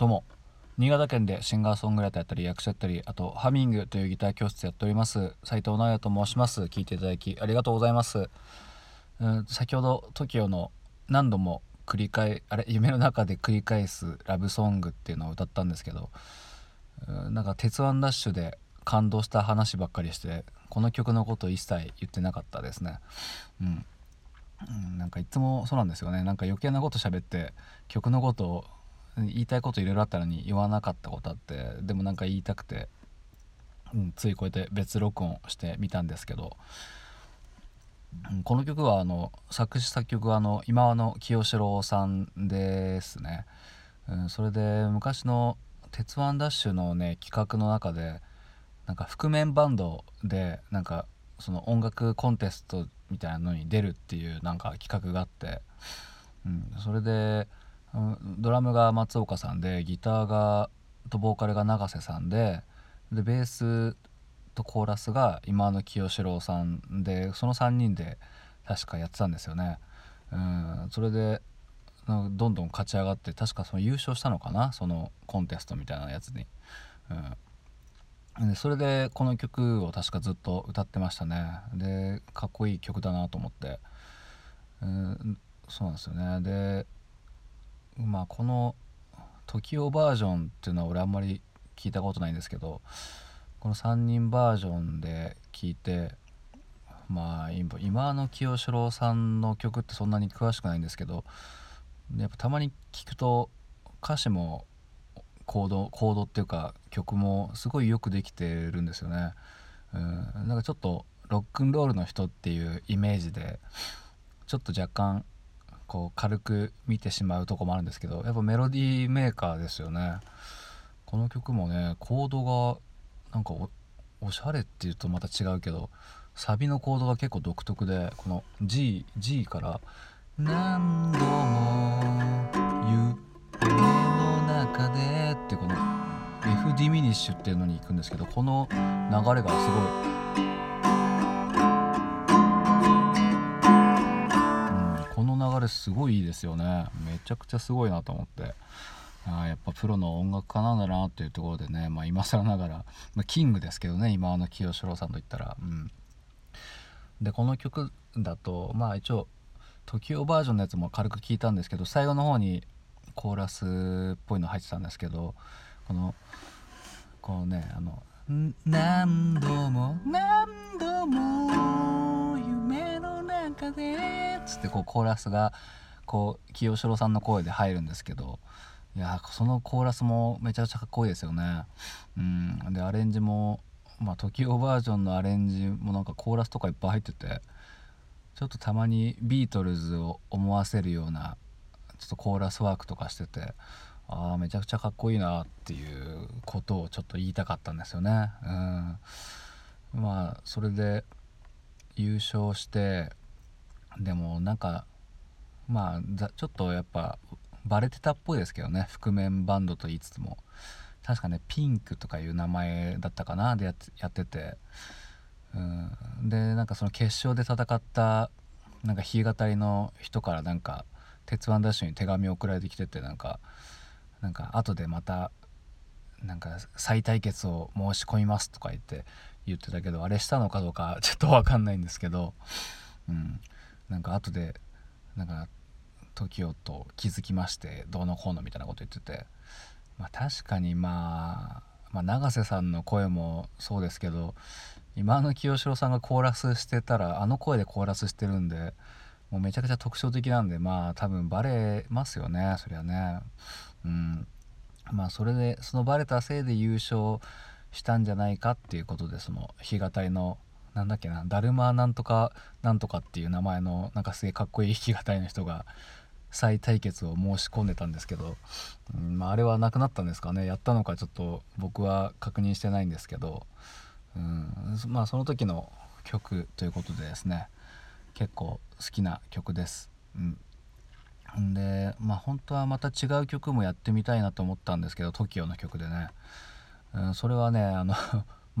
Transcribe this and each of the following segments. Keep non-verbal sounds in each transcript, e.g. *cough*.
どうも新潟県でシンガーソングライターやったり役者やったりあとハミングというギター教室やっております斉藤直也と申します。聞いていただきありがとうございます。うん先ほど TOKIO の何度も繰り返あれ夢の中で繰り返すラブソングっていうのを歌ったんですけどうんなんか「鉄腕ダッシュ」で感動した話ばっかりしてこの曲のこと一切言ってなかったですね。うん。うん、なんかいつもそうなんですよね。なんか余計なこと喋って曲のことを言いたいこといろいろあったのに言わなかったことあってでもなんか言いたくて、うん、ついこうやって別録音してみたんですけど、うんこの曲はあの作詞作曲はあの今和の清志郎さんですね、うん、それで昔の「鉄腕ダッシュ」のね企画の中でなんか覆面バンドでなんかその音楽コンテストみたいなのに出るっていうなんか企画があって、うん、それでドラムが松岡さんでギターがとボーカルが永瀬さんででベースとコーラスが今の清志郎さんでその3人で確かやってたんですよね。うん、それでどんどん勝ち上がって確かその優勝したのかな？そのコンテストみたいなやつに。うん、でそれでこの曲を確かずっと歌ってましたね。でかっこいい曲だなと思って、うん、そうなんですよね。でまあこの TOKIO バージョンっていうのは俺あんまり聞いたことないんですけどこの3人バージョンで聞いてまあ今今の清志郎さんの曲ってそんなに詳しくないんですけどやっぱたまに聞くと歌詞もコードコードっていうか曲もすごいよくできてるんですよね。うん、なんかちょっとロックンロールの人っていうイメージでちょっと若干こう軽く見てしまうとこもあるんですけどやっぱメロディーメーカーですよね。この曲もねコードがなんかおしゃれっていうとまた違うけどサビのコードが結構独特でこの G, G から「何度も夢の中で」ってこの F ディミニッシュっていうのに行くんですけどこの流れがすごい、これすごいいいですよね。めちゃくちゃすごいなと思って。あやっぱプロの音楽家なんだなっていうところでね、まあ、今更ながら、まあ、キングですけどね今の清志郎さんといったら、うん、でこの曲だとまあ一応 TOKIO バージョンのやつも軽く聞いたんですけど最後の方にコーラスっぽいの入ってたんですけどこのこうねあの「何度も何度もの中で」つってこうコーラスがこう清志郎さんの声で入るんですけどいやそのコーラスもめちゃくちゃかっこいいですよね。うん、でアレンジもまあ時 o バージョンのアレンジもなんかコーラスとかいっぱい入っててちょっとたまにビートルズを思わせるようなちょっとコーラスワークとかしててああめちゃくちゃかっこいいなっていうことをちょっと言いたかったんですよね。うん、まあそれで優勝してでもなんかまあちょっとやっぱバレてたっぽいですけどね。覆面バンドと言いつつも。確かねピンクとかいう名前だったかな。でやってて、うん、でなんかその決勝で戦ったなんか弾き語りの人からなんか「鉄腕ダッシュ」に手紙送られてきててなんかなんか後でまたなんか再対決を申し込みますとか言って言ってたけどあれしたのかどうかちょっと分かんないんですけど、うん、なんか後でなんか TOKIO と気づきましてどうのこうのみたいなこと言ってて、まあ、確かにまあ、まあ、永瀬さんの声もそうですけど今の清志郎さんがコーラスしてたらあの声でコーラスしてるんでもうめちゃくちゃ特徴的なんでまあ多分バレますよねそりゃね。うんまあそれでそのバレたせいで優勝したんじゃないかっていうことでその弾き語りのなんだっけなダルマなんとかなんとかっていう名前のなんかすげえかっこいい弾き語りの人が再対決を申し込んでたんですけど、うんまあ、あれはなくなったんですかね。やったのかちょっと僕は確認してないんですけど、うん、まあその時の曲ということでですね結構好きな曲です。うん。でまあ本当はまた違う曲もやってみたいなと思ったんですけど TOKIO の曲でね、うん、それはねあの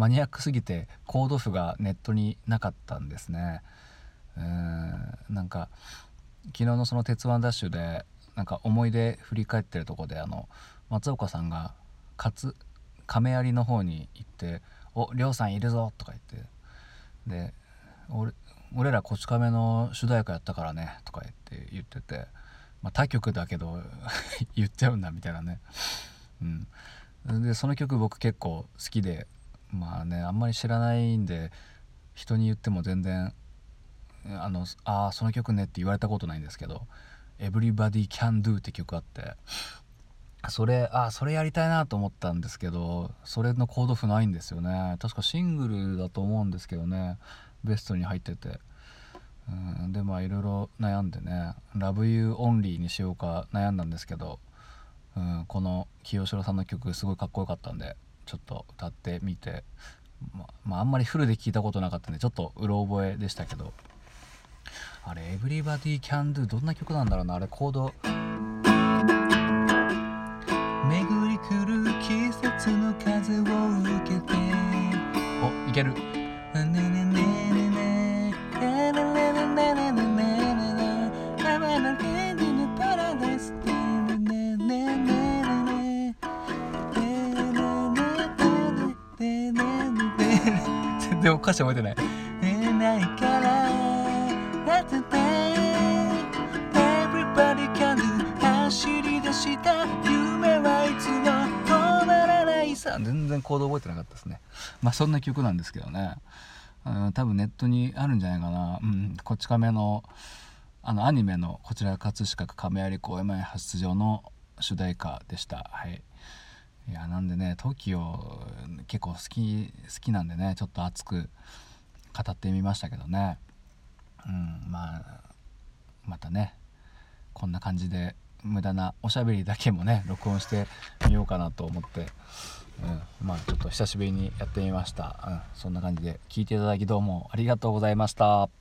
マニアックすぎてコード譜がネットになかったんですね。うんなんか昨日のその「鉄腕ダッシュで」なんか思い出振り返ってるとこであの松岡さんがかつ亀有の方に行って「おりょうさんいるぞ」とか言ってで俺俺らこち亀の主題歌やったからねとか言って言ってて、まあ、他曲だけど *laughs* 言っちゃうんだみたいなね。うん。でその曲僕結構好きでまあねあんまり知らないんで人に言っても全然あのああその曲ねって言われたことないんですけど「Everybody Can Do」って曲あってそれあそれやりたいなと思ったんですけどそれのコード譜ないんですよね。確かシングルだと思うんですけどねベストに入ってて。うんでまあいろいろ悩んでね「Love You Only」にしようか悩んだんですけど、うん、この清志郎さんの曲すごいかっこよかったんでちょっと歌ってみてままああんまりフルで聞いたことなかったんでちょっとうろ覚えでしたけどあれ「Everybody Can Do」どんな曲なんだろうなあれコード。巡り来る季節の風を受けて。おいける。全然お菓子覚えてない。ないからだってね Everybody can do 走り出した夢はいつも止まらないさ。全然コード覚えてなかったですね。まあそんな曲なんですけどね。多分ネットにあるんじゃないかな。うんこち亀のあのアニメのこちら葛飾亀有公園前発出場の主題歌でした。はい。いやなんでね TOKIO 結構好き好きなんでねちょっと熱く語ってみましたけどね。うんまあまたねこんな感じで無駄なおしゃべりだけもね録音してみようかなと思って、うん、まあちょっと久しぶりにやってみました、うん、そんな感じで聞いていただきどうもありがとうございました。